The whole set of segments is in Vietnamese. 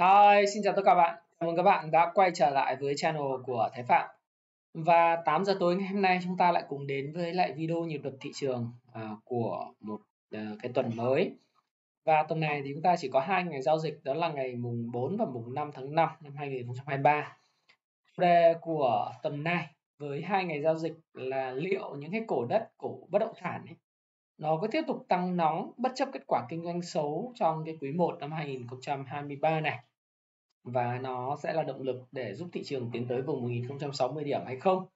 Hi, xin chào tất cả các bạn. Chào mừng các bạn đã quay trở lại với channel của Thái Phạm. Và 8 giờ tối ngày hôm nay chúng ta lại cùng đến với lại video nhịp đập thị trường uh, của một uh, cái tuần mới. Và tuần này thì chúng ta chỉ có hai ngày giao dịch đó là ngày mùng 4 và mùng 5 tháng 5 năm 2023. Chủ đề của tuần này với hai ngày giao dịch là liệu những cái cổ đất, cổ bất động sản ấy, nó có tiếp tục tăng nóng bất chấp kết quả kinh doanh xấu trong cái quý 1 năm 2023 này. Và nó sẽ là động lực để giúp thị trường tiến tới vùng 1060 điểm hay không?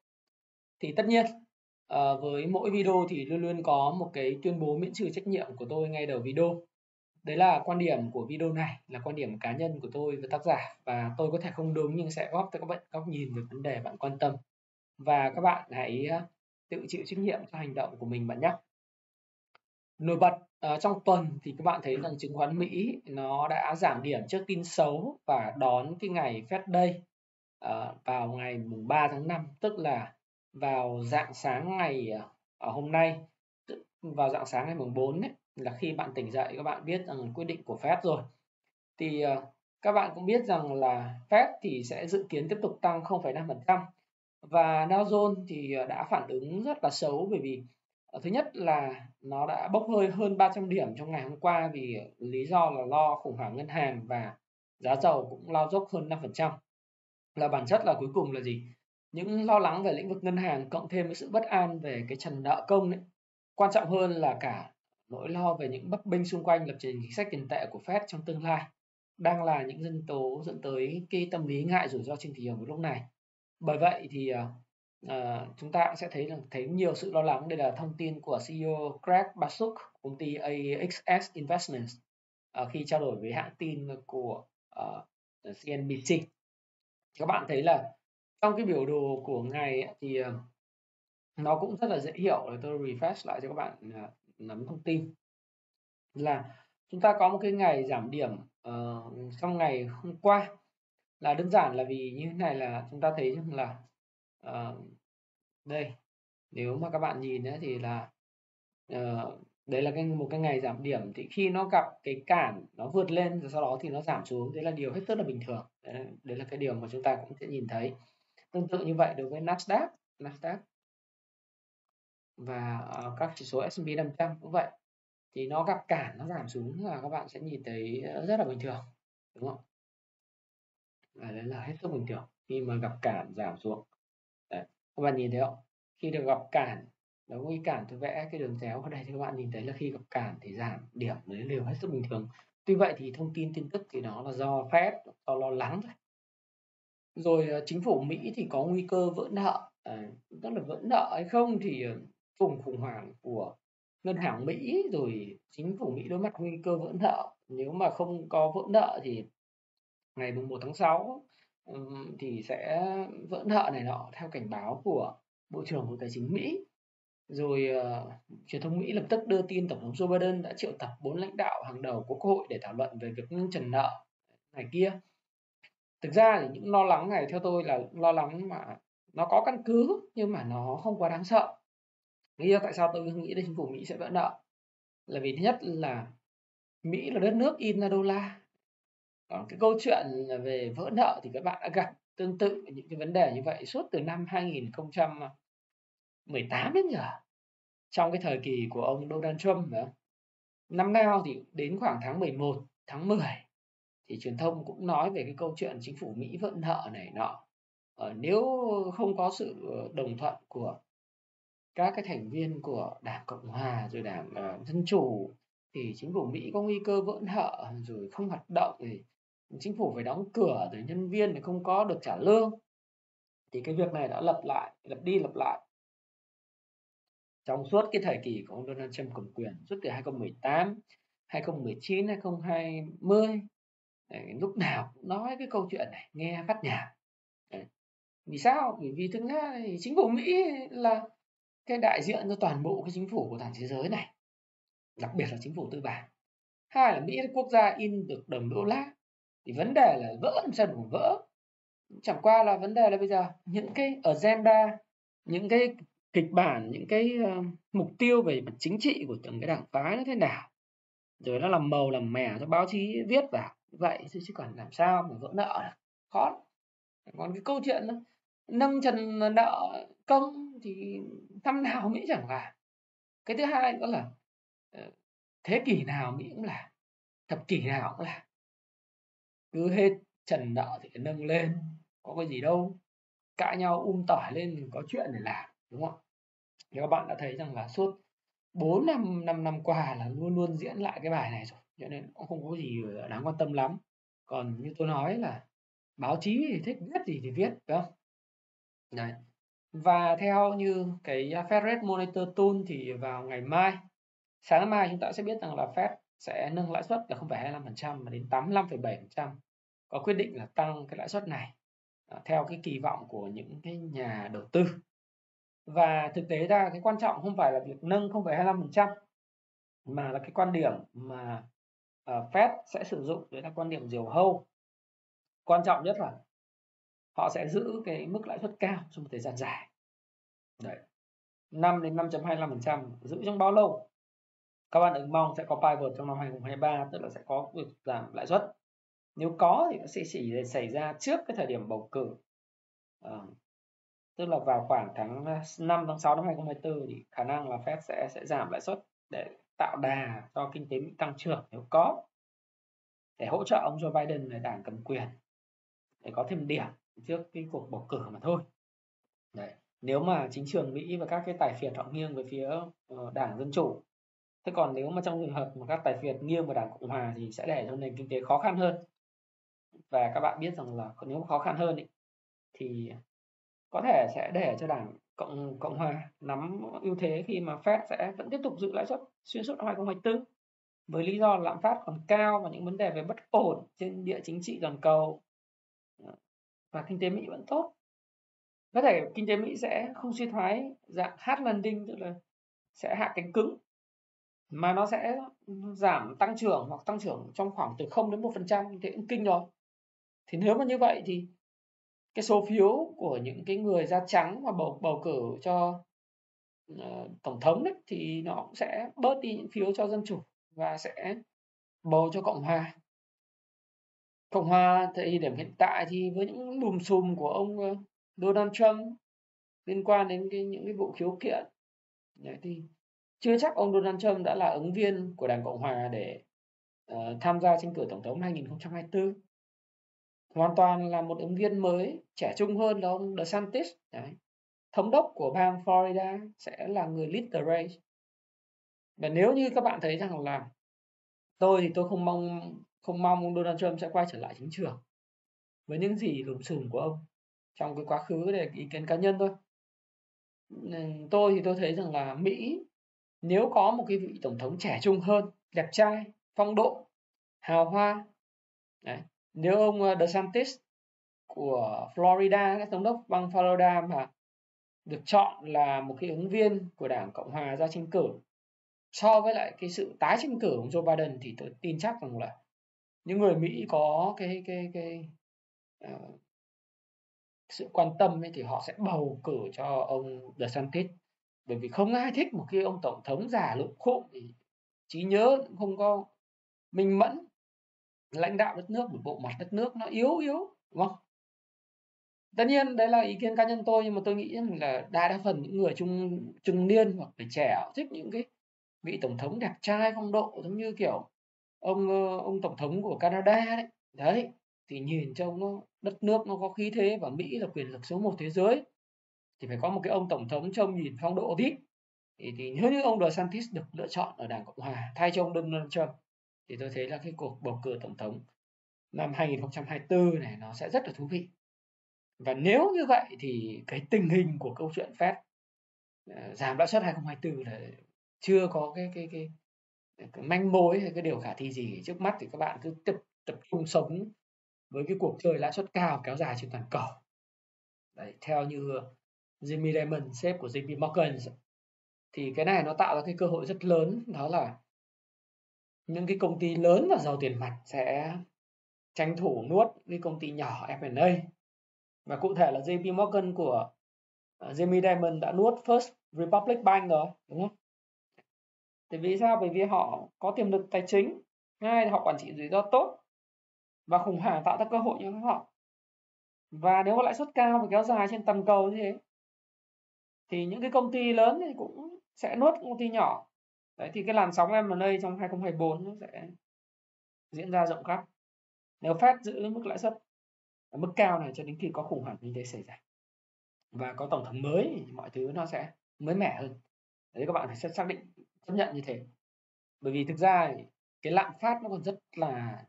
Thì tất nhiên ờ, với mỗi video thì luôn luôn có một cái tuyên bố miễn trừ trách nhiệm của tôi ngay đầu video. Đấy là quan điểm của video này, là quan điểm cá nhân của tôi và tác giả. Và tôi có thể không đúng nhưng sẽ góp tới các bạn góc nhìn về vấn đề bạn quan tâm. Và các bạn hãy ờ, tự chịu trách nhiệm cho hành động của mình bạn nhé nổi bật uh, trong tuần thì các bạn thấy rằng chứng khoán Mỹ nó đã giảm điểm trước tin xấu và đón cái ngày Fed Day uh, vào ngày mùng 3 tháng 5 tức là vào dạng sáng ngày uh, ở hôm nay vào dạng sáng ngày mùng 4 ấy, là khi bạn tỉnh dậy các bạn biết rằng quyết định của Fed rồi. Thì uh, các bạn cũng biết rằng là Fed thì sẽ dự kiến tiếp tục tăng 0,5% và Dow Jones thì đã phản ứng rất là xấu bởi vì Ờ, thứ nhất là nó đã bốc hơi hơn 300 điểm trong ngày hôm qua vì lý do là lo khủng hoảng ngân hàng và giá dầu cũng lao dốc hơn 5%. Là bản chất là cuối cùng là gì? Những lo lắng về lĩnh vực ngân hàng cộng thêm với sự bất an về cái trần nợ công ấy. Quan trọng hơn là cả nỗi lo về những bất binh xung quanh lập trình chính sách tiền tệ của Fed trong tương lai, đang là những nhân tố dẫn tới cái tâm lý ngại rủi ro trên thị trường lúc này. Bởi vậy thì ờ, uh, chúng ta sẽ thấy là thấy nhiều sự lo lắng. Đây là thông tin của CEO Craig Basuk công ty AXS Investments uh, khi trao đổi với hãng tin của ờ, uh, CNBC các bạn thấy là trong cái biểu đồ của ngày ấy, thì uh, nó cũng rất là dễ hiểu. Để tôi refresh lại cho các bạn uh, nắm thông tin. Là chúng ta có một cái ngày giảm điểm uh, trong ngày hôm qua. Là đơn giản là vì như thế này là chúng ta thấy là Ờ, đây nếu mà các bạn nhìn ấy, thì là uh, đấy là cái một cái ngày giảm điểm. Thì khi nó gặp cái cản nó vượt lên rồi sau đó thì nó giảm xuống đấy là điều hết sức là bình thường. Đấy, đấy là cái điều mà chúng ta cũng sẽ nhìn thấy. Tương tự như vậy đối với Nasdaq Nasdaq và uh, các chỉ số S&P 500 cũng vậy. Thì nó gặp cản nó giảm xuống là các bạn sẽ nhìn thấy rất là bình thường đúng không? Và đấy là hết sức bình thường khi mà gặp cản giảm xuống các bạn nhìn thấy không? Khi được gặp cản nó nguy cản tôi vẽ cái đường chéo ở đây thì các bạn nhìn thấy là khi gặp cản thì giảm điểm đấy đều hết sức bình thường. Tuy vậy thì thông tin tin tức thì nó là do phép do lo lắng thôi. Rồi ờ, chính phủ Mỹ thì có nguy cơ vỡ nợ. Ờ, à, tức là vỡ nợ hay không thì ờ, vùng khủng hoảng của ngân hàng Mỹ rồi chính phủ Mỹ đối mặt nguy cơ vỡ nợ. Nếu mà không có vỡ nợ thì ngày mùng 1 tháng 6 thì sẽ vỡ nợ này nọ theo cảnh báo của Bộ trưởng Bộ Tài chính Mỹ. Rồi uh, truyền thông Mỹ lập tức đưa tin Tổng thống Joe Biden đã triệu tập bốn lãnh đạo hàng đầu của Quốc hội để thảo luận về việc ngưng trần nợ này kia. Thực ra thì những lo lắng này theo tôi là lo lắng mà nó có căn cứ nhưng mà nó không quá đáng sợ. Lý do tại sao tôi nghĩ là chính phủ Mỹ sẽ vỡ nợ là vì thứ nhất là Mỹ là đất nước in ra đô la. Còn cái câu chuyện về vỡ nợ thì các bạn đã gặp tương tự những cái vấn đề như vậy suốt từ năm 2018 đến giờ trong cái thời kỳ của ông Donald Trump nữa. Năm nào thì đến khoảng tháng 11, tháng 10 thì truyền thông cũng nói về cái câu chuyện chính phủ Mỹ vỡ nợ này nọ. Ờ, nếu không có sự ờ, đồng thuận của các cái thành viên của Đảng Cộng hòa rồi Đảng uh, Dân chủ thì chính phủ Mỹ có nguy cơ vỡ nợ rồi không hoạt động thì chính phủ phải đóng cửa rồi nhân viên thì không có được trả lương. Thì cái việc này đã lặp lại lặp đi lặp lại. Trong suốt cái thời kỳ của ông Donald Trump cầm quyền suốt từ 2018 2019 2020 Đấy, lúc nào cũng nói cái câu chuyện này nghe phát nhạc. Vì sao? Bởi vì thực ra thì chính phủ Mỹ là cái đại diện cho toàn bộ cái chính phủ của toàn thế giới này đặc biệt là chính phủ tư bản. Hai là Mỹ là quốc gia in được đồng đô la thì vấn đề là vỡ làm sao đủ vỡ. Chẳng qua là vấn đề là bây giờ những cái agenda những cái kịch bản những cái uh, mục tiêu về mặt chính trị của từng cái đảng phái nó thế nào. Rồi nó làm màu làm mè cho báo chí viết vào. Vậy chứ chứ còn làm sao mà vỡ nợ được? Khó còn cái câu chuyện nâng trần nợ công thì năm nào Mỹ chẳng là cái thứ hai nữa là ờ, thế kỷ nào Mỹ cũng là thập kỷ nào cũng là cứ hết trần nợ thì nâng lên có cái gì đâu. Cãi nhau um tỏi lên có chuyện để làm đúng không? Thì các bạn đã thấy rằng là suốt 4 năm 5 năm qua là luôn luôn diễn lại cái bài này rồi cho nên cũng không có gì đáng quan tâm lắm. Còn như tôi nói là báo chí thì thích viết gì thì viết phải không? Đấy. Và theo như cái Fed Rate Monitor Tool thì vào ngày mai, sáng mai chúng ta sẽ biết rằng là Fed sẽ nâng lãi suất là 0,25% mà đến 85,7%. Có quyết định là tăng cái lãi suất này à, theo cái kỳ vọng của những cái nhà đầu tư. Và thực tế ra cái quan trọng không phải là việc nâng 0,25% mà là cái quan điểm mà uh, Fed sẽ sử dụng đấy là quan điểm diều hâu. Quan trọng nhất là họ sẽ giữ cái mức lãi suất cao trong một thời gian dài đấy 5 đến 5.25% giữ trong bao lâu các bạn đừng mong sẽ có pivot trong năm 2023 tức là sẽ có việc giảm lãi suất nếu có thì nó sẽ chỉ xảy ra trước cái thời điểm bầu cử à, tức là vào khoảng tháng ờ, 5 tháng 6 năm 2024 thì khả năng là Fed sẽ sẽ giảm lãi suất để tạo đà cho kinh tế Mỹ tăng trưởng nếu có để hỗ trợ ông Joe Biden là đảng cầm quyền để có thêm điểm trước cái cuộc bầu cử mà thôi Đấy. nếu mà chính trường Mỹ và các cái tài phiệt họ nghiêng về phía ờ, đảng dân chủ thế còn nếu mà trong trường hợp mà các tài phiệt nghiêng vào đảng cộng hòa thì sẽ để cho nền kinh tế khó khăn hơn. Và các bạn biết rằng là nếu khó khăn hơn ý, thì có thể sẽ để cho đảng cộng cộng hòa nắm ưu thế khi mà Fed sẽ vẫn tiếp tục giữ lãi suất xuyên suốt năm 2024 với lý do lạm phát còn cao và những vấn đề về bất ổn trên địa chính trị toàn cầu. Và kinh tế Mỹ vẫn tốt. Có thể kinh tế Mỹ sẽ không suy thoái dạng hard landing tức là sẽ hạ cánh cứng mà nó sẽ giảm tăng trưởng hoặc tăng trưởng trong khoảng từ 0 đến 1 phần trăm thì cũng kinh rồi. Thì nếu mà như vậy thì cái số phiếu của những cái người da trắng mà bầu bầu cử cho uh, tổng thống đấy thì nó cũng sẽ bớt đi những phiếu cho dân chủ và sẽ bầu cho cộng hòa. Cộng hòa thì điểm hiện tại thì với những lùm xùm của ông ờ, Donald Trump liên quan đến cái những cái vụ khiếu kiện đấy, thì chưa chắc ông Donald Trump đã là ứng viên của Đảng Cộng hòa để uh, tham gia tranh cử tổng thống 2024 hoàn toàn là một ứng viên mới trẻ trung hơn là ông DeSantis đấy. thống đốc của bang Florida sẽ là người lead the race. Và nếu như các bạn thấy rằng là tôi thì tôi không mong không mong ông Donald Trump sẽ quay trở lại chính trường với những gì lùm xùm của ông trong cái quá khứ để ý kiến cá nhân thôi. Tôi thì tôi thấy rằng là Mỹ nếu có một cái vị tổng thống trẻ trung hơn đẹp trai phong độ hào hoa Đấy. nếu ông ờ, DeSantis của Florida cái thống đốc bang Florida mà được chọn là một cái ứng viên của đảng Cộng hòa ra tranh cử so với lại cái sự tái tranh cử của Joe Biden thì tôi tin chắc rằng là những người Mỹ có cái cái cái uh, sự quan tâm ấy thì họ sẽ bầu cử cho ông DeSantis bởi vì không ai thích một cái ông tổng thống già lụng khụm thì trí nhớ cũng không có minh mẫn. Lãnh đạo đất nước, một bộ mặt đất nước nó yếu yếu, đúng không? Tất nhiên đấy là ý kiến cá nhân tôi, nhưng mà tôi nghĩ là đa đa phần những người trung trung niên hoặc là trẻ thích những cái vị tổng thống đẹp trai, phong độ giống như kiểu ông ờ, ông tổng thống của Canada đấy. Đấy, thì nhìn trông nó, đất nước nó có khí thế và Mỹ là quyền lực số một thế giới thì phải có một cái ông tổng thống trông nhìn phong độ tí thì, thì nếu như ông DeSantis được lựa chọn ở đảng Cộng hòa thay cho ông Donald Trump thì tôi thấy là cái cuộc bầu cử tổng thống năm 2024 này nó sẽ rất là thú vị. Và nếu như vậy thì cái tình hình của câu chuyện Fed uh, giảm lãi suất 2024 là chưa có cái cái cái cái manh mối hay cái điều khả thi gì. Trước mắt thì các bạn cứ tập tập trung sống với cái cuộc chơi lãi suất cao kéo dài trên toàn cầu. Đấy, theo như Jimmy Diamond, sếp của JP Morgan. Thì cái này nó tạo ra cái cơ hội rất lớn đó là những cái công ty lớn và giàu tiền mặt sẽ tranh thủ nuốt cái công ty nhỏ F&A và cụ thể là JP Morgan của à, Jimmy Diamond đã nuốt First Republic Bank rồi đúng không? Thì vì sao? Bởi vì họ có tiềm lực tài chính hai là họ quản trị rủi ro tốt và khủng hoảng tạo ra cơ hội cho họ. Và nếu có lãi suất cao và kéo dài trên toàn cầu như thế thì những cái công ty lớn thì cũng sẽ nuốt công ty nhỏ. Đấy, thì cái làn sóng M&A trong 2024 nó sẽ diễn ra rộng khắp. Nếu Fed giữ mức lãi suất ở mức cao này cho đến khi có khủng hoảng kinh tế xảy ra và có tổng thống mới thì mọi thứ nó sẽ mới mẻ hơn. Đấy, các bạn phải xác định, chấp nhận như thế. Bởi vì thực ra cái lạm phát nó còn rất là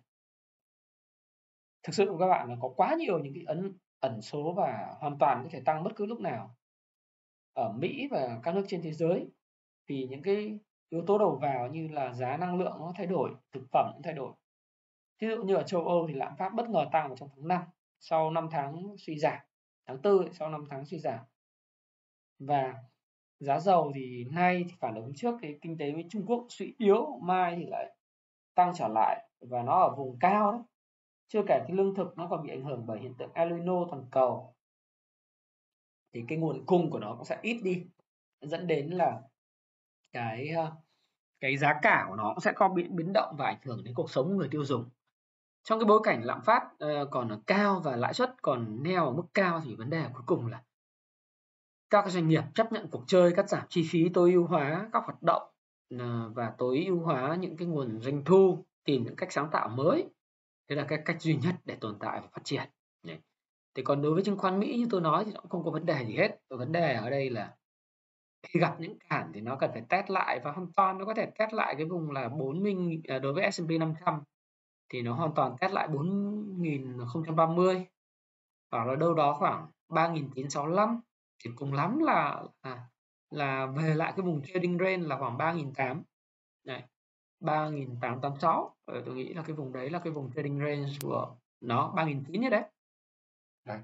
thực sự của các bạn là có quá nhiều những cái ấn, ẩn số và hoàn toàn có thể tăng bất cứ lúc nào ở Mỹ và các nước trên thế giới vì những cái yếu tố đầu vào như là giá năng lượng nó thay đổi, thực phẩm cũng thay đổi. Ví dụ như ở châu Âu thì lạm phát bất ngờ tăng vào trong tháng 5 sau 5 tháng suy giảm, tháng 4 sau 5 tháng suy giảm. Và giá dầu thì nay thì phản ứng trước cái kinh tế với Trung Quốc suy yếu, mai thì lại tăng trở lại và nó ở vùng cao đó chưa kể cái lương thực nó còn bị ảnh hưởng bởi hiện tượng El Nino toàn cầu thì cái nguồn cung của nó cũng sẽ ít đi. Dẫn đến là cái ờ, cái giá cả của nó sẽ có biến biến động và ảnh hưởng đến cuộc sống người tiêu dùng. Trong cái bối cảnh lạm phát ờ, còn cao và lãi suất còn neo ở mức cao thì vấn đề cuối cùng là các doanh nghiệp chấp nhận cuộc chơi, cắt giảm chi phí, tối ưu hóa các hoạt động ờ, và tối ưu hóa những cái nguồn doanh thu, tìm những cách sáng tạo mới. Thế là cái cách duy nhất để tồn tại và phát triển thì còn đối với chứng khoán Mỹ như tôi nói thì nó cũng không có vấn đề gì hết. Và vấn đề ở đây là khi gặp những cản thì nó cần phải test lại và hoàn toàn nó có thể test lại cái vùng là 40 à, đối với S&P 500 thì nó hoàn toàn test lại 4030 hoặc là đâu đó khoảng 3965 thì cùng lắm là là, là về lại cái vùng trading range là khoảng 3008 này 3886 tôi nghĩ là cái vùng đấy là cái vùng trading range của nó 3009 như đấy đấy.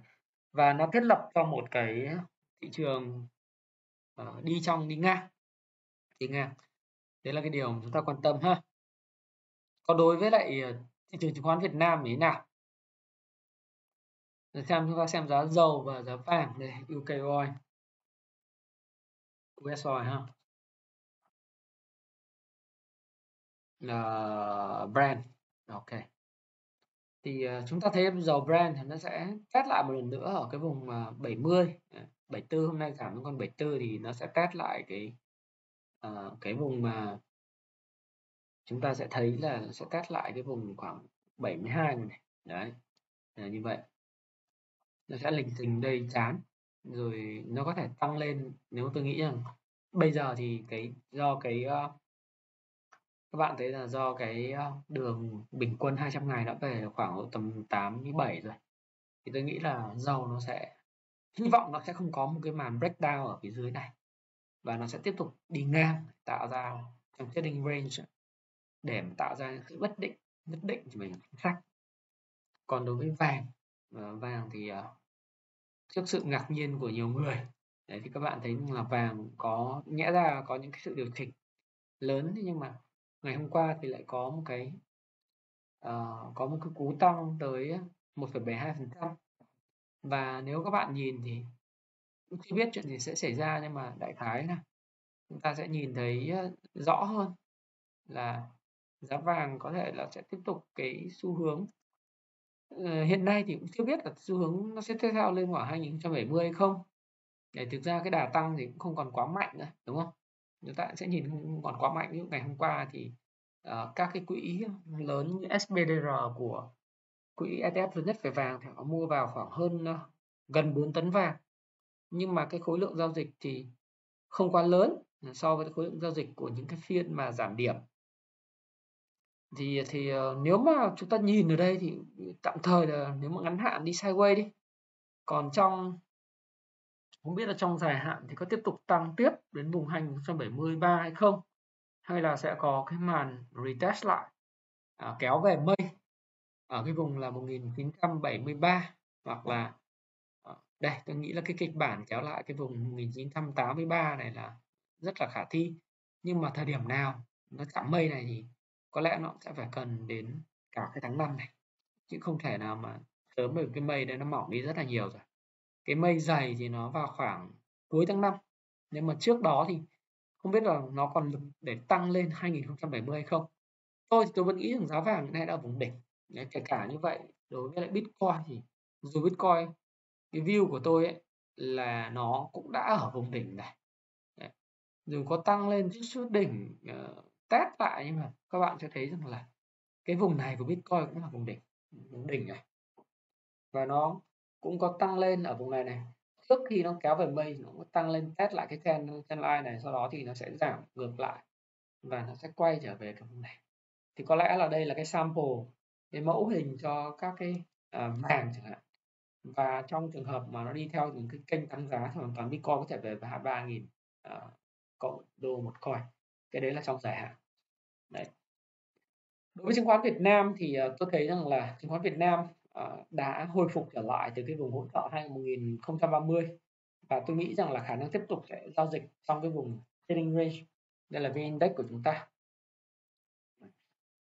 Và nó thiết lập cho một cái thị trường uh, đi trong đi ngang. Đi ngang. Đấy là cái điều mà chúng ta quan tâm ha. Còn đối với lại ờ, thị trường chứng khoán Việt Nam thì thế nào? Để xem chúng ta xem giá dầu và giá vàng đây UK oil US oil ha. Là brand. Ok thì ờ, chúng ta thấy dầu brand thì nó sẽ test lại một lần nữa ở cái vùng ờ, 70 74 hôm nay giảm xuống còn 74 thì nó sẽ test lại cái uh, cái vùng mà chúng ta sẽ thấy là sẽ test lại cái vùng khoảng 72 này, này. đấy là như vậy. Nó sẽ lình xình đây chán. Rồi nó có thể tăng lên nếu tôi nghĩ rằng. Bây giờ thì cái do cái uh, các bạn thấy là do cái ờ, đường bình quân 200 ngày đã về khoảng tầm 87 rồi. Thì tôi nghĩ là dầu nó sẽ, hy vọng nó sẽ không có một cái màn breakdown ở phía dưới này. Và nó sẽ tiếp tục đi ngang, tạo ra trong trading range để tạo ra sự bất định, nhất định cho mình khách còn đối với vàng ờ, vàng thì ờ, trước sự ngạc nhiên của nhiều người. Đấy, thì các bạn thấy là vàng có, nhẽ ra có những cái sự điều chỉnh lớn nhưng mà ngày hôm qua thì lại có một cái uh, có một cái cú tăng tới 1,72% và nếu các bạn nhìn thì cũng chưa biết chuyện gì sẽ xảy ra nhưng mà đại khái là chúng ta sẽ nhìn thấy ờ, rõ hơn là giá vàng có thể là sẽ tiếp tục cái xu hướng. Ờ, hiện nay thì cũng chưa biết là xu hướng nó sẽ tiếp theo lên khoảng 2070 hay không. Để thực ra cái đà tăng thì cũng không còn quá mạnh nữa đúng không? Chúng ta sẽ nhìn không còn quá mạnh. Như ngày hôm qua thì uh, các cái quỹ lớn như SBDR của quỹ ETF lớn nhất về vàng thì họ mua vào khoảng hơn uh, gần 4 tấn vàng. Nhưng mà cái khối lượng giao dịch thì không quá lớn ờ, so với khối lượng giao dịch của những cái phiên mà giảm điểm. Thì thì uh, nếu mà chúng ta nhìn ở đây thì tạm thời là nếu mà ngắn hạn đi sideways đi. Còn trong không biết là trong dài hạn thì có tiếp tục tăng tiếp đến vùng 2073 hay không hay là sẽ có cái màn retest lại à, kéo về mây ở cái vùng là 1973 hoặc là à, đây tôi nghĩ là cái kịch bản kéo lại cái vùng 1983 này là rất là khả thi. Nhưng mà thời điểm nào nó chạm mây này thì có lẽ nó sẽ phải cần đến cả cái tháng 5 này chứ không thể nào mà sớm bởi cái mây đấy nó mỏng đi rất là nhiều rồi cái mây dày thì nó vào khoảng cuối tháng 5 nhưng mà trước đó thì không biết là nó còn lực để tăng lên 2070 hay không. Tôi thì tôi vẫn nghĩ rằng giá vàng hiện nay đã vùng đỉnh. Đấy, kể cả như vậy đối với lại Bitcoin thì dù Bitcoin cái view của tôi ấy là nó cũng đã ở vùng đỉnh này. Đấy. dù có tăng lên chút chút đỉnh uh, test lại nhưng mà các bạn sẽ thấy rằng là cái vùng này của Bitcoin cũng là vùng đỉnh vùng đỉnh này. Và nó cũng có tăng lên ở vùng này này. Trước khi nó kéo về mây nó cũng tăng lên test lại cái trend trend line này sau đó thì nó sẽ giảm ngược lại và nó sẽ quay trở về cái vùng này. Thì có lẽ là đây là cái sample cái mẫu hình cho các cái ờ, uh, vàng chẳng hạn. Và trong trường hợp mà nó đi theo những cái kênh tăng giá thì hoàn toàn Bitcoin có thể về hạ ba nghìn uh, cộng đô một coin. Cái đấy là trong dài hạn. Đấy. Đối với chứng khoán Việt Nam thì uh, tôi thấy rằng là chứng khoán Việt Nam Ờ, đã hồi phục trở lại từ cái vùng hỗ trợ 2030 và tôi nghĩ rằng là khả năng tiếp tục sẽ giao dịch trong cái vùng trading range. Đây là VN Index của chúng ta.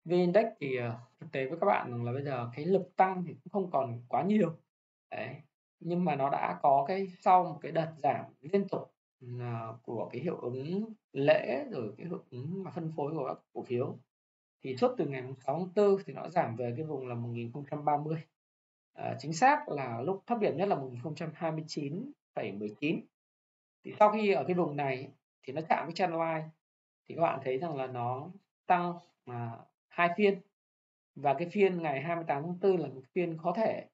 VN Index thì ờ, thực tế với các bạn rằng là bây giờ cái lực tăng thì cũng không còn quá nhiều. Đấy. Nhưng mà nó đã có cái sau một cái đợt giảm liên tục ờ, của cái hiệu ứng lễ rồi cái hiệu ứng mà phân phối của các cổ phiếu. Thì suốt từ ngày 6 tháng 4 thì nó giảm về cái vùng là 1030 à, chính xác là lúc thấp điểm nhất là 1029,19 thì sau khi ở cái vùng này thì nó chạm với channel line thì các bạn thấy rằng là nó tăng mà hai phiên. Và cái phiên ngày 28 tháng 4 là một phiên có thể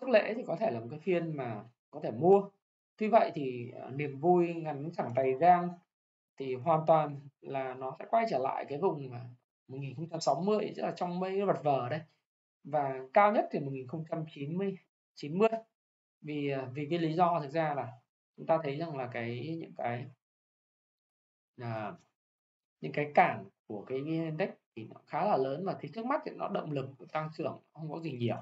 trước lễ thì có thể là một cái phiên mà có thể mua. Tuy vậy thì ờ, niềm vui ngắn chẳng tay gang thì hoàn toàn là nó sẽ quay trở lại cái vùng mà 1060 tức là trong mấy vật vờ đây và cao nhất thì 1090 90 vì à, vì cái lý do thực ra là chúng ta thấy rằng là cái những cái à, những cái cản của cái index thì nó khá là lớn và thì trước mắt thì nó động lực tăng trưởng không có gì nhiều.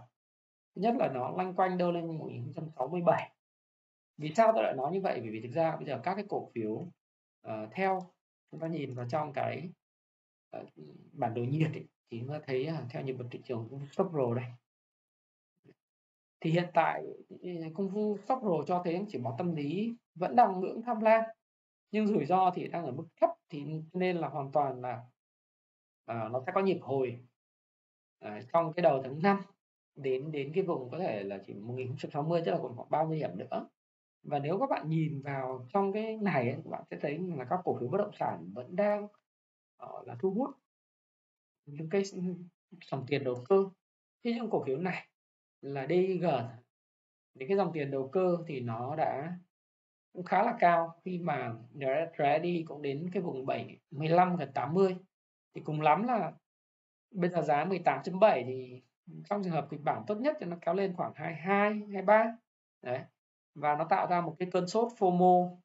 Thứ nhất là nó lanh quanh đâu lên 1967 vì sao tôi lại nói như vậy? Bởi vì thực ra bây giờ các cái cổ phiếu uh, theo chúng ta nhìn vào trong cái uh, bản đồ nhiệt ấy, thì chúng ta thấy à, theo nhịp bật thị trường cũng phu pro đây. Thì hiện tại ừ, công phu pro cho thấy chỉ báo tâm lý vẫn đang ngưỡng tham lam nhưng rủi ro thì đang ở mức thấp thì nên là hoàn toàn là à, nó sẽ có nhịp hồi à, trong cái đầu tháng 5 đến đến cái vùng có thể là chỉ 1060 tức là còn khoảng 30 điểm nữa. Và nếu các bạn nhìn vào trong cái này ấy, các bạn sẽ thấy là các cổ phiếu bất động sản vẫn đang uh, là thu hút những cái dòng tiền đầu cơ. Thế những cổ phiếu này là DG những cái dòng tiền đầu cơ thì nó đã cũng khá là cao. Khi mà ready cũng đến cái vùng 7 15 gần 80 thì cùng lắm là bây giờ giá 18.7 thì trong trường hợp kịch bản tốt nhất thì nó kéo lên khoảng 22 23 đấy. Và nó tạo ra một cái cơn sốt FOMO.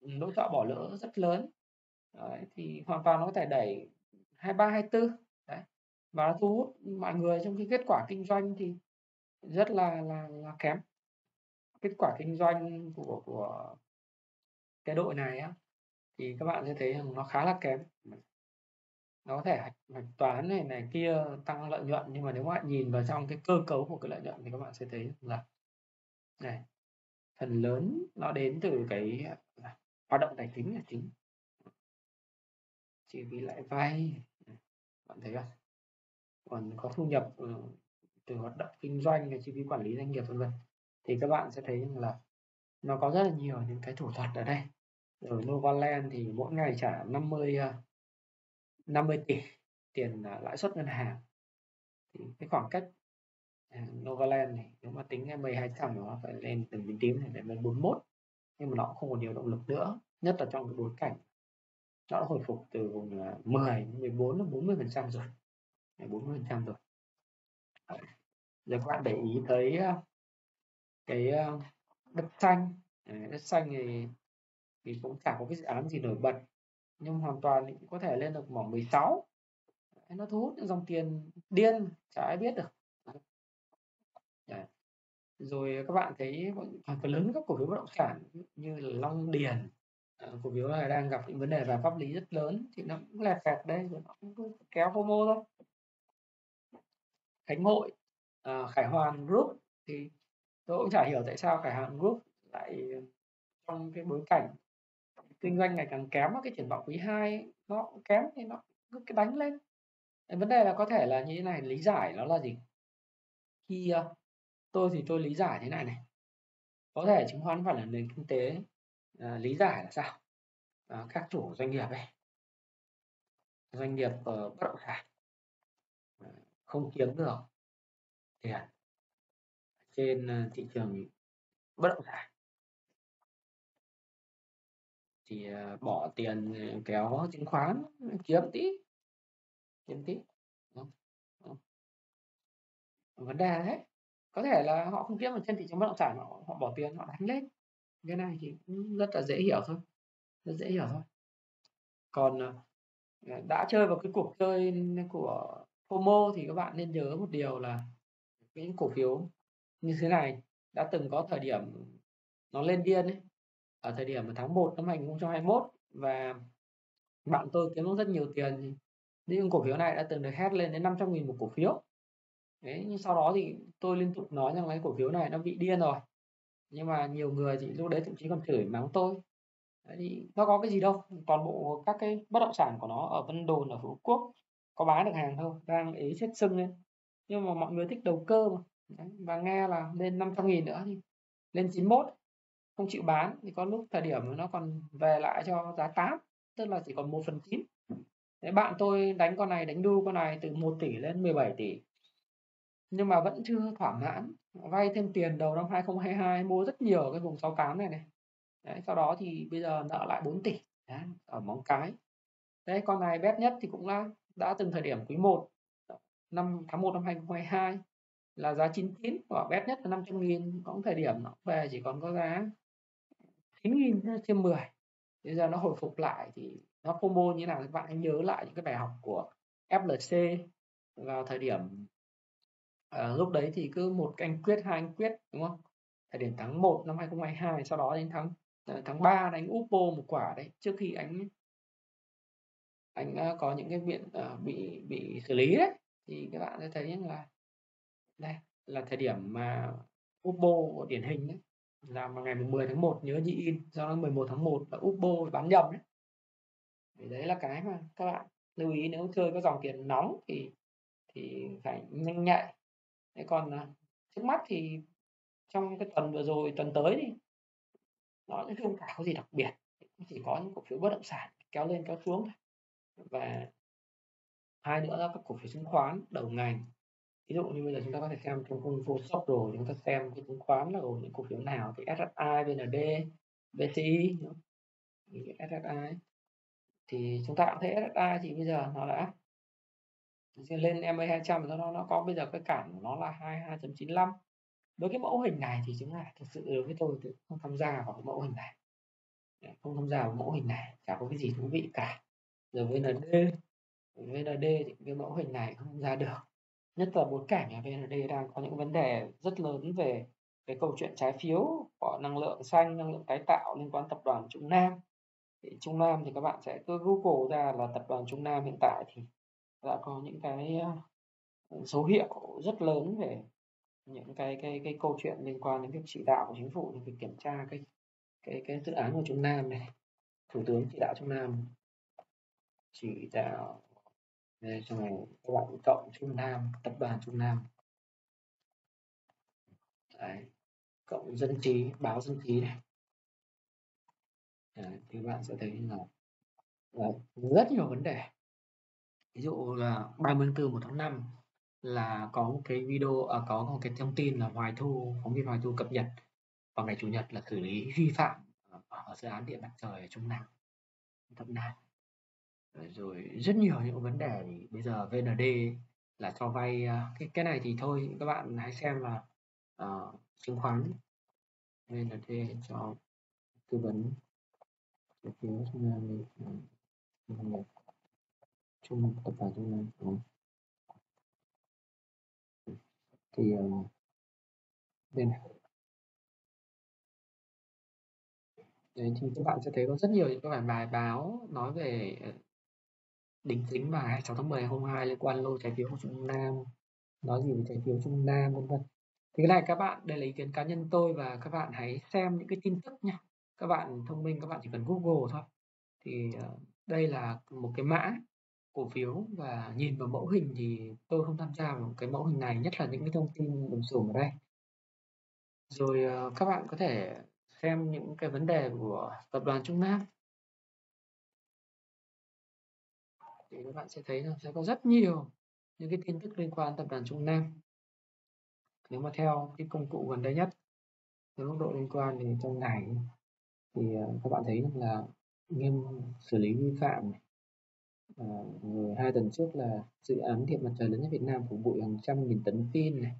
Nỗi sợ bỏ lỡ rất lớn. Đấy, thì hoàn toàn nó có thể đẩy 23 24 đấy và nó thu hút mọi người trong cái kết quả kinh doanh thì rất là là, là kém. Kết quả kinh doanh của của cái đội này á thì các bạn sẽ thấy rằng nó khá là kém. Nó có thể hạch, hạch toán này này kia tăng lợi nhuận nhưng mà nếu các bạn nhìn vào trong cái cơ cấu của cái lợi nhuận thì các bạn sẽ thấy là này phần lớn nó đến từ cái à, hoạt động tài chính là chính. Chỉ vì lãi vay bạn thấy không? Còn có thu nhập ừ, từ hoạt động kinh doanh hay chi phí quản lý doanh nghiệp, vân vân. Thì các bạn sẽ thấy rằng là nó có rất là nhiều những cái thủ thuật ở đây. Ở Novaland thì mỗi ngày trả 50 50 ờ, tỷ tiền à, lãi suất ngân hàng. Thì cái khoảng cách à, Novaland này nếu mà tính 1200 nó phải lên từng biến tím này, lên 41 nhưng mà nó cũng không còn nhiều động lực nữa, nhất là trong cái bối cảnh nó đã hồi phục từ vùng 10 14 đến 40 phần trăm rồi. 40 phần trăm rồi. Giờ các bạn để ý thấy à, cái à, đất xanh. Đất xanh thì thì cũng chẳng có cái dự án gì nổi bật, nhưng hoàn toàn thì cũng có thể lên được khoảng 16 nó thu hút những dòng tiền điên, chả ai biết được. Đấy. rồi các bạn thấy phần lớn các cổ phiếu bất động sản như là Long Điền Ờ, cổ phiếu này đang gặp những vấn đề về pháp lý rất lớn thì nó cũng lẹt phẹt đây rồi nó cũng kéo FOMO thôi. Khánh Hội à, Khải Hoàn Group thì tôi cũng chả hiểu tại sao Khải Hoàn Group lại trong cái bối cảnh kinh doanh ngày càng kém cái triển vọng quý 2 nó kém thì nó cứ cái đánh lên. Vấn đề là có thể là như thế này lý giải nó là gì? Khi ờ, tôi thì tôi lý giải thế này này. Có thể chứng khoán phải là nền kinh tế Ờ, lý giải là sao? À, các chủ doanh nghiệp ấy. Doanh nghiệp uh, bất động sản. Ờ, không kiếm được tiền trên thị trường bất động sản. Thì bỏ tiền kéo chứng khoán kiếm tí kiếm tí vấn đề đấy. Có thể là họ không kiếm ở trên thị trường bất động sản họ, họ bỏ tiền họ đánh lên cái này thì cũng rất là dễ hiểu thôi, rất dễ hiểu thôi. Còn ờ, ờ, đã chơi vào cái cuộc chơi của FOMO thì các bạn nên nhớ một điều là những cổ phiếu như thế này đã từng có thời điểm nó lên điên ấy, ở thời điểm tháng 1 năm 2021 và bạn tôi kiếm được rất nhiều tiền. Những cổ phiếu này đã từng được hét lên đến 500 nghìn một cổ phiếu. Đấy, nhưng sau đó thì tôi liên tục nói rằng cái cổ phiếu này nó bị điên rồi nhưng mà nhiều người thì lúc đấy thậm chí còn chửi mắng tôi. Đấy, thì nó có cái gì đâu toàn bộ các cái bất động sản của nó ở Vân Đồn ở Phú Quốc có bán được hàng thôi đang ý chết sưng lên. Nhưng mà mọi người thích đầu cơ mà. Đấy, và nghe là lên 500 nghìn nữa thì lên 91 không chịu bán. Thì có lúc thời điểm nó còn về lại cho giá 8 tức là chỉ còn 1 phần 9 Đấy, bạn tôi đánh con này đánh đu con này từ 1 tỷ lên 17 tỷ nhưng mà vẫn chưa thỏa mãn. Vay thêm tiền đầu năm 2022 mua rất nhiều cái vùng 68 này này. Đấy, sau đó thì bây giờ nợ lại 4 tỷ Đấy, ở móng cái. Đấy, con này bét nhất thì cũng là đã từng thời điểm quý 1 năm tháng 1 năm 2022 là giá 99 và bét nhất là 500 nghìn. Có thời điểm nó về chỉ còn có giá 9 nghìn trên 10 bây giờ nó hồi phục lại thì nó combo như nào các bạn hãy nhớ lại những cái bài học của FLC vào thời điểm à, lúc đấy thì cứ một anh quyết hai anh quyết đúng không? Thời điểm tháng 1 năm 2022 sau đó đến tháng ờ, tháng 3 đánh Oppo một quả đấy. Trước khi anh anh ờ, có những cái biện uh, bị bị xử lý đấy thì các bạn sẽ thấy là đây là thời điểm mà Oppo điển hình đấy. Là vào ngày 10 tháng 1 nhớ như in do đó 11 tháng 1 là Oppo bán nhầm đấy. Thì đấy là cái mà các bạn lưu ý nếu chơi có dòng tiền nóng thì thì phải nhanh nhạy thế còn à, trước mắt thì trong cái tuần vừa rồi tuần tới thì nó cũng không cả có gì đặc biệt chỉ có những cổ phiếu bất động sản kéo lên kéo xuống thôi. Và hai nữa là các cổ phiếu chứng khoán đầu ngành. Ví dụ như bây giờ chúng ta có thể xem trong khung phố shop rồi chúng ta xem cái chứng khoán là gồm những cổ phiếu nào thì SSI, VND, VCI SSI thì chúng ta cũng thấy SSI thì bây giờ nó đã lên MA 200 nó nó có, bây giờ cái cản của nó là 22.95 với cái mẫu hình này thì chúng ta thực sự đối với tôi thì không tham gia vào cái mẫu hình này. Không tham gia vào mẫu hình này, chả có cái gì thú vị cả. Rồi VND VND thì cái mẫu hình này không ra được. Nhất là bối cảnh là VND đang có những vấn đề rất lớn về cái câu chuyện trái phiếu của năng lượng xanh, năng lượng tái tạo liên quan tập đoàn Trung Nam. Thì Trung Nam thì các bạn sẽ cứ Google ra là tập đoàn Trung Nam hiện tại thì đã có những cái ờ, ừ, dấu hiệu rất lớn về những cái cái cái câu chuyện liên quan đến việc chỉ đạo của chính phủ việc kiểm tra cái cái cái dự án của Trung Nam này thủ tướng chỉ đạo Trung Nam, chỉ đạo ờ, đây rồi các bạn cộng Trung Nam, tập đoàn Trung Nam Đấy. cộng dân trí, báo dân trí này Đấy. thì bạn sẽ thấy là Đấy. rất nhiều vấn đề ví dụ là 34 một tháng 5 là có một cái video à, có một cái thông tin là Hoài Thu phóng viên Hoài Thu cập nhật vào ngày chủ nhật là xử lý vi phạm à, ở dự án điện mặt trời ở Trung Nam Thâm Nam. Rồi rất nhiều những vấn đề thì bây giờ VND là cho vay à, cái cái này thì thôi các bạn hãy xem là uh, chứng khoán VND cho tư vấn. Cổ phiếu Trung Nam Trung tập này đúng Nam thì uh, bên Đấy, thì các bạn sẽ thấy có rất nhiều những cái bài báo nói về ờ, đính chính vào 26 tháng 10 2022 liên quan lô trái phiếu của Trung Nam nói gì về trái phiếu Trung Nam vân vân. Thì cái này các bạn đây là ý kiến cá nhân tôi và các bạn hãy xem những cái tin tức nha. Các bạn thông minh các bạn chỉ cần Google thôi. Thì ờ, đây là một cái mã cổ phiếu và nhìn vào mẫu hình thì tôi không tham gia vào cái mẫu hình này, nhất là những cái thông tin lùm xùm ở đây. Rồi, ờ, các bạn có thể xem những cái vấn đề của tập đoàn Trung Nam. Thì các bạn sẽ thấy là sẽ có rất nhiều những cái tin tức liên quan tập đoàn Trung Nam. Nếu mà theo cái công cụ gần đây nhất, cái mức độ liên quan thì trong ngày thì ờ, các bạn thấy là nghiêm xử lý vi phạm này. À, rồi hai tuần trước là dự án điện mặt trời lớn nhất Việt Nam phục vụ hàng trăm nghìn tấn pin này.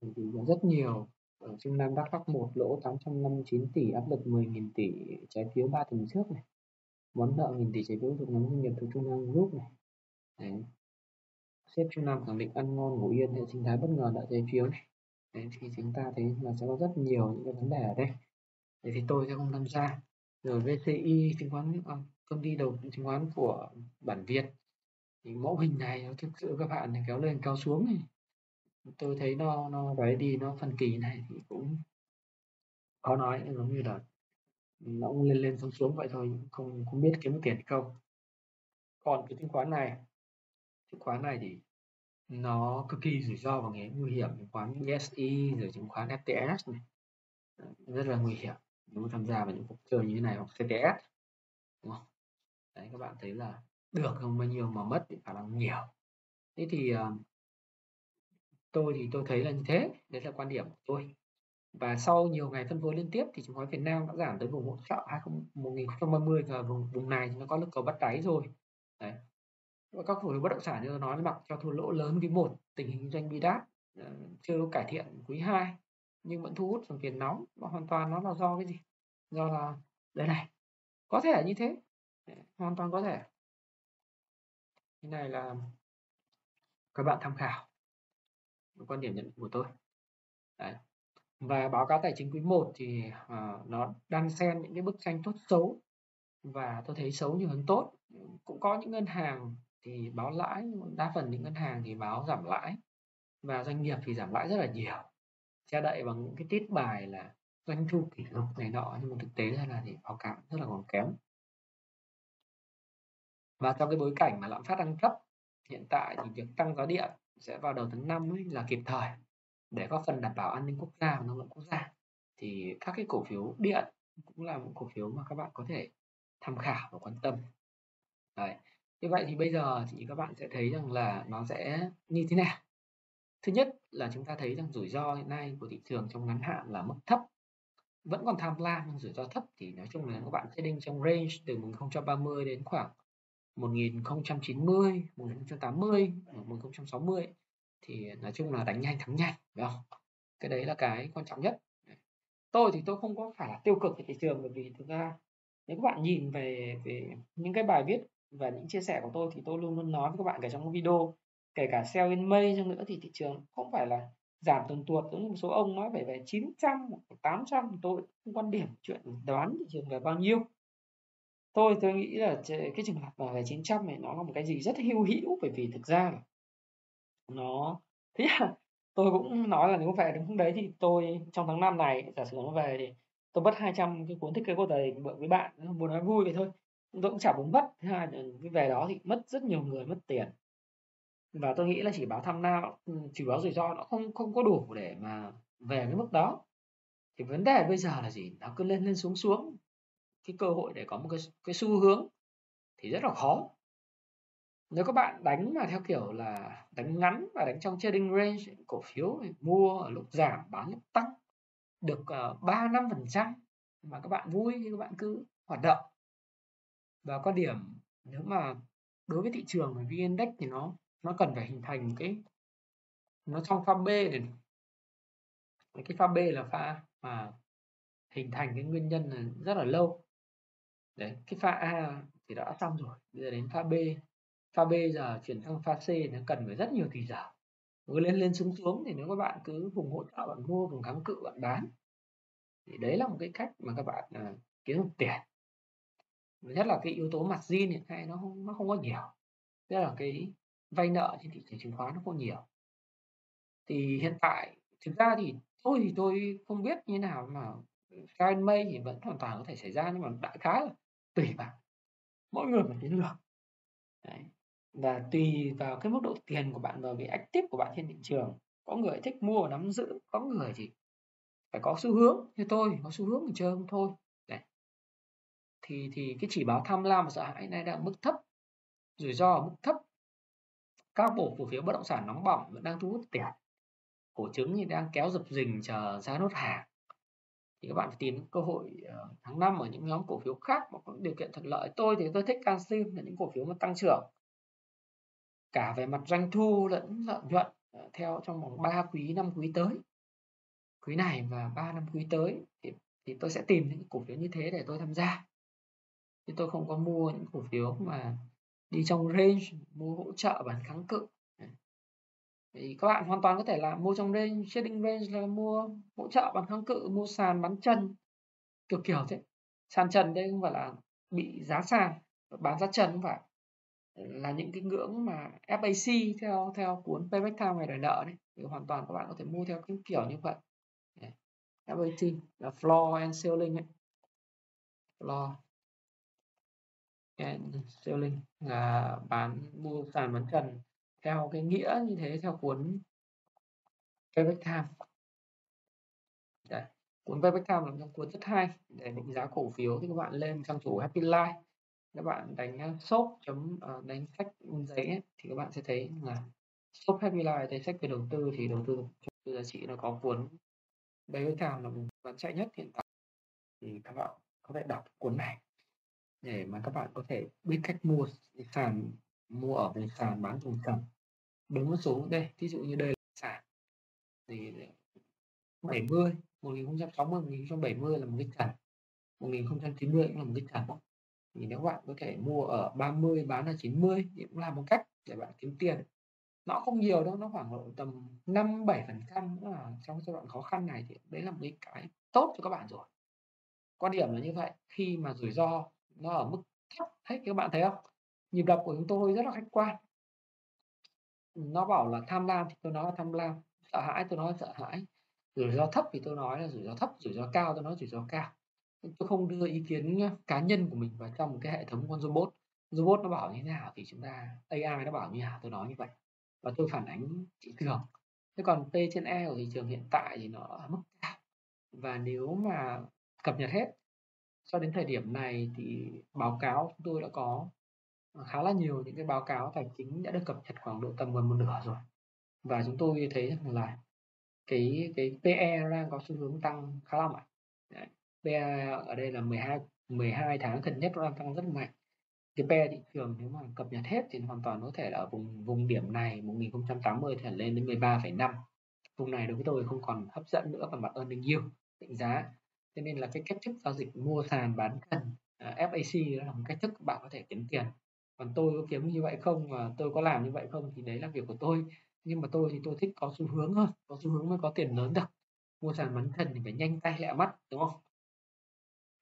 Thì có rất nhiều. Ở Trung Nam Đắk Lắk một lỗ 859 tỷ áp lực 10.000 tỷ trái phiếu 3 tuần trước này. Món nợ nghìn tỷ trái phiếu thuộc nhóm doanh nghiệp thuộc Trung Nam Group này. Đấy. sếp Trung Nam khẳng định ăn ngon ngủ yên hệ sinh thái bất ngờ nợ trái phiếu này. Đấy, thì chúng ta thấy là sẽ có rất nhiều những cái vấn đề ở đây. Đấy, thì tôi sẽ không tham gia. Rồi VCI chứng khoán à, công ty đầu chứng khoán của bản Việt. Thì mẫu hình này nó thực sự các bạn kéo lên kéo xuống này. Tôi thấy nó nó đấy đi, nó phân kỳ này thì cũng khó nói giống như là nó cũng lên lên, xuống xuống vậy thôi, không không biết kiếm tiền không. Còn cái chứng khoán này, chứng khoán này thì nó cực kỳ rủi ro và nghe nguy hiểm, chứng khoán ESI rồi chứng khoán FTS này. Rất là nguy hiểm, nếu tham gia vào những cuộc chơi như thế này hoặc CTS đúng không? Đấy, các bạn thấy là được không? Bao nhiêu mà mất thì khả năng nhiều. Thế thì ờ, tôi thì tôi thấy là như thế. Đấy là quan điểm của tôi. Và sau nhiều ngày phân phối liên tiếp thì chứng khoán Việt Nam đã giảm tới vùng hỗ trợ 1030 và vùng vùng này thì nó có lực cầu bắt đáy rồi. Đấy. Và các cổ phiếu bất động sản như tôi nói mặc cho thua lỗ lớn quý một, tình hình doanh bi đáp ờ, chưa cải thiện quý 2 nhưng vẫn thu hút dòng tiền nóng. Và hoàn toàn nó là do cái gì? Do là, đây này, có thể là như thế hoàn toàn có thể. Cái này là các bạn tham khảo. Quan điểm nhận của tôi. Đấy. và báo cáo tài chính quý 1 thì uh, nó đan xen những cái bức tranh tốt xấu. Và tôi thấy xấu nhiều hơn tốt. Cũng có những ngân hàng thì báo lãi đa phần những ngân hàng thì báo giảm lãi. Và doanh nghiệp thì giảm lãi rất là nhiều. Che đậy bằng những cái tiết bài là doanh thu kỷ lục này nọ nhưng mà thực tế ra là thì báo cáo rất là còn kém và trong cái bối cảnh mà lạm phát đang thấp, hiện tại thì việc tăng giá điện sẽ vào đầu tháng 5 ấy là kịp thời để có phần đảm bảo an ninh quốc gia và năng lượng quốc gia thì các cái cổ phiếu điện cũng là một cổ phiếu mà các bạn có thể tham khảo và quan tâm Đấy. như vậy thì bây giờ thì các bạn sẽ thấy rằng là nó sẽ như thế nào thứ nhất là chúng ta thấy rằng rủi ro hiện nay của thị trường trong ngắn hạn là mức thấp, vẫn còn tham lam, nhưng rủi ro thấp thì nói chung là các bạn trading trong range từ 1030 đến khoảng 1090, 1080, 1060 thì nói chung là đánh nhanh thắng nhanh, phải không? Cái đấy là cái quan trọng nhất. Tôi thì tôi không có phải là tiêu cực về thị trường bởi vì thực ra nếu các bạn nhìn về về những cái bài viết và những chia sẻ của tôi thì tôi luôn luôn nói với các bạn cả trong video kể cả sell in May chăng nữa thì thị trường không phải là giảm tuần tuột giống như một số ông nói về về 900 800 tôi không quan điểm chuyện đoán thị trường về bao nhiêu tôi tôi nghĩ là cái trường hợp mà về 900 này nó là một cái gì rất hữu hữu, bởi vì thực ra là nó, thế là tôi cũng nói là nếu về đúng lúc đấy thì tôi trong tháng 5 này, giả sử nó về thì tôi mất 200 cái cuốn thiết kế cuộc đời mượn với bạn muốn nói vui vậy thôi. Tôi cũng chả muốn mất thứ hai là cái về đó thì mất rất nhiều người, mất tiền. Và tôi nghĩ là chỉ báo tham nam ừ, chỉ báo rủi ro nó không không có đủ để mà về cái mức đó. Thì vấn đề bây giờ là gì? Nó cứ lên lên xuống xuống cái cơ hội để có một cái cái xu hướng thì rất là khó. Nếu các bạn đánh mà theo kiểu là đánh ngắn và đánh trong trading range, cổ phiếu mua ở lúc giảm, bán lúc tăng, được ờ, ba năm phần trăm mà các bạn vui thì các bạn cứ hoạt động. Và quan điểm nếu mà đối với thị trường VN Index thì nó nó cần phải hình thành cái, nó trong pha B để, cái pha B là pha mà hình thành cái nguyên nhân là rất là lâu đấy cái pha A thì đã xong rồi bây giờ đến pha B. Pha B giờ chuyển sang pha C nó cần phải rất nhiều tỷ giờ. Cứ lên lên xuống xuống thì nếu các bạn cứ vùng hỗ trợ bạn mua vùng kháng cự bạn bán thì đấy là một cái cách mà các bạn uh, kiếm được tiền. Nhất là cái yếu tố mặt zin hiện nay nó không nó không có nhiều. Tức là cái vay nợ trên thị trường chứng khoán nó không nhiều. Thì hiện tại thực ra thì tôi thì tôi không biết như nào mà Sky May thì vẫn hoàn toàn có thể xảy ra nhưng mà đại khái là tùy bạn mỗi người một chiến lược Đấy. và tùy vào cái mức độ tiền của bạn và cái active của bạn trên thị trường, có người thích mua và nắm giữ, có người thì phải có xu hướng như tôi, có xu hướng thì chơi không thôi Đấy. thì thì cái chỉ báo tham lam và sợ hãi này đang mức thấp, rủi ro ở mức thấp các bộ cổ phiếu bất động sản nóng bỏng vẫn đang thu hút tiền cổ chứng thì đang kéo dập dình chờ giá nốt hàng thì các bạn phải tìm cơ hội ờ, tháng năm ở những nhóm cổ phiếu khác mà có điều kiện thuận lợi. Tôi thì tôi thích canxim là những cổ phiếu mà tăng trưởng. Cả về mặt doanh thu lẫn lợi nhuận ờ, theo trong vòng 3 quý năm quý tới. Quý này và 3 năm quý tới thì, thì tôi sẽ tìm những cổ phiếu như thế để tôi tham gia. Chứ tôi không có mua những cổ phiếu mà đi trong range mua hỗ trợ bán kháng cự thì các bạn hoàn toàn có thể là mua trong range trading range là mua hỗ trợ bán kháng cự, mua sàn bán chân, kiểu kiểu thế. Sàn trần đây không phải là bị giá sàn, bán giá trần không phải. Là những cái ngưỡng mà FAC theo theo cuốn payback time ngày đòi nợ này thì hoàn toàn các bạn có thể mua theo cái kiểu như vậy. FAC là floor and ceiling ấy. floor. And ceiling là bán, mua sàn bán trần theo cái nghĩa như thế theo cuốn Payback Time. Đấy. cuốn Payback Time là một cuốn rất hay để định giá cổ phiếu. Thì các bạn lên trang chủ Happy Life các bạn đánh à, shop chấm à, đánh sách giấy ấy, thì các bạn sẽ thấy là shop Happy Life thấy sách về đầu tư thì đầu tư giá trị nó có cuốn Payback Time là bán chạy nhất hiện tại. Thì các bạn có thể đọc cuốn này để mà các bạn có thể biết cách mua sàn mua ở vùng sàn bán vùng trần đúng một số đây thí dụ như đây là sản thì 70 1060 1070 là một cái trần 1090 cũng là một cái trần thì nếu bạn có thể mua ở 30 bán ở 90 thì cũng là một cách để bạn kiếm tiền. Nó không nhiều đâu, nó khoảng độ tầm 5 7 phần trăm trong giai đoạn khó khăn này thì đấy là một cái tốt cho các bạn rồi. Quan điểm là như vậy, khi mà rủi ro nó ở mức thấp hết các bạn thấy không? Nhịp đập của chúng tôi rất là khách quan nó bảo là tham lam thì tôi nói là tham lam, sợ hãi tôi nói là sợ hãi, rủi ro thấp thì tôi nói là rủi ro thấp, rủi ro cao tôi nói rủi ro cao. Tôi không đưa ý kiến cá nhân của mình vào trong một cái hệ thống con robot. Robot nó bảo như thế nào thì chúng ta AI nó bảo như nào, tôi nói như vậy. Và tôi phản ánh thị trường. Thế còn P trên E của thị trường hiện tại thì nó ở mức cao. Và nếu mà cập nhật hết, cho đến thời điểm này thì báo cáo chúng tôi đã có khá là nhiều những cái báo cáo tài chính đã được cập nhật khoảng độ tầm gần một nửa rồi. Và chúng tôi thấy rằng là cái cái PE đang có xu hướng tăng khá là mạnh. Đấy. PE ở đây là 12 12 tháng gần nhất nó đang tăng rất mạnh. Cái PE thị trường nếu mà cập nhật hết thì hoàn toàn có thể là ở vùng vùng điểm này 1080 thể lên đến 13,5 vùng này đối với tôi không còn hấp dẫn nữa về mặt earning yield định giá. Cho nên là cái cách thức giao dịch mua sàn bán cần à, FAC đó là một cách thức bạn có thể kiếm tiền còn tôi có kiếm như vậy không và tôi có làm như vậy không thì đấy là việc của tôi. Nhưng mà tôi thì tôi thích có xu hướng hơn có xu hướng mới có tiền lớn được. Mua sàn bán thần thì phải nhanh tay lẹ mắt đúng không?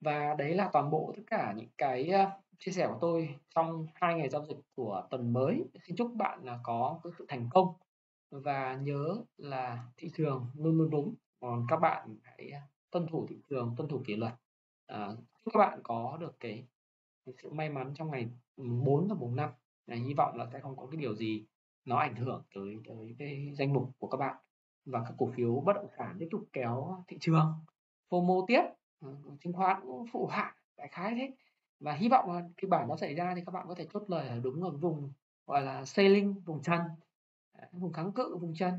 Và đấy là toàn bộ tất cả những cái chia sẻ của tôi trong hai ngày giao dịch của tuần mới. Xin chúc bạn là có cái sự thành công. Và nhớ là thị trường luôn luôn đúng còn các bạn hãy tuân thủ thị trường tuân thủ kỷ luật. À, chúc các bạn có được cái, cái sự may mắn trong ngày ừ, 4 và mùng 5 là hy vọng là sẽ không có cái điều gì nó ảnh hưởng tới tới cái danh mục của các bạn. Và các cổ phiếu bất động sản tiếp tục kéo thị trường. FOMO tiếp ừ, chứng khoán cũng phụ hạ đại khái thế. Và hy vọng là cái bản nó xảy ra thì các bạn có thể chốt lời ở đúng ở vùng gọi là sailing vùng chân vùng kháng cự vùng chân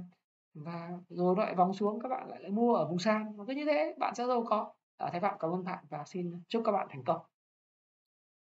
và rồi lại vòng xuống các bạn lại, lại mua ở vùng sàn. Và cứ như thế bạn sẽ giàu có. À, thái phạm cảm ơn bạn và xin chúc các bạn thành công.